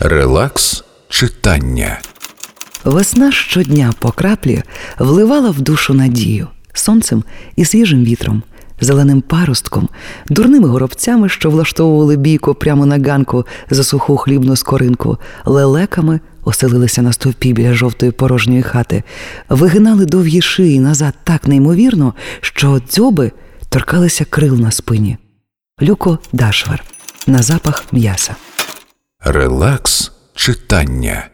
Релакс читання. Весна щодня по краплі вливала в душу надію сонцем і свіжим вітром, зеленим паростком, дурними горобцями, що влаштовували бійку прямо на ганку за суху хлібну скоринку, лелеками оселилися на стовпі біля жовтої порожньої хати, вигинали довгі шиї назад так неймовірно, що дзьоби торкалися крил на спині. Люко Дашвар на запах м'яса. Релакс читання.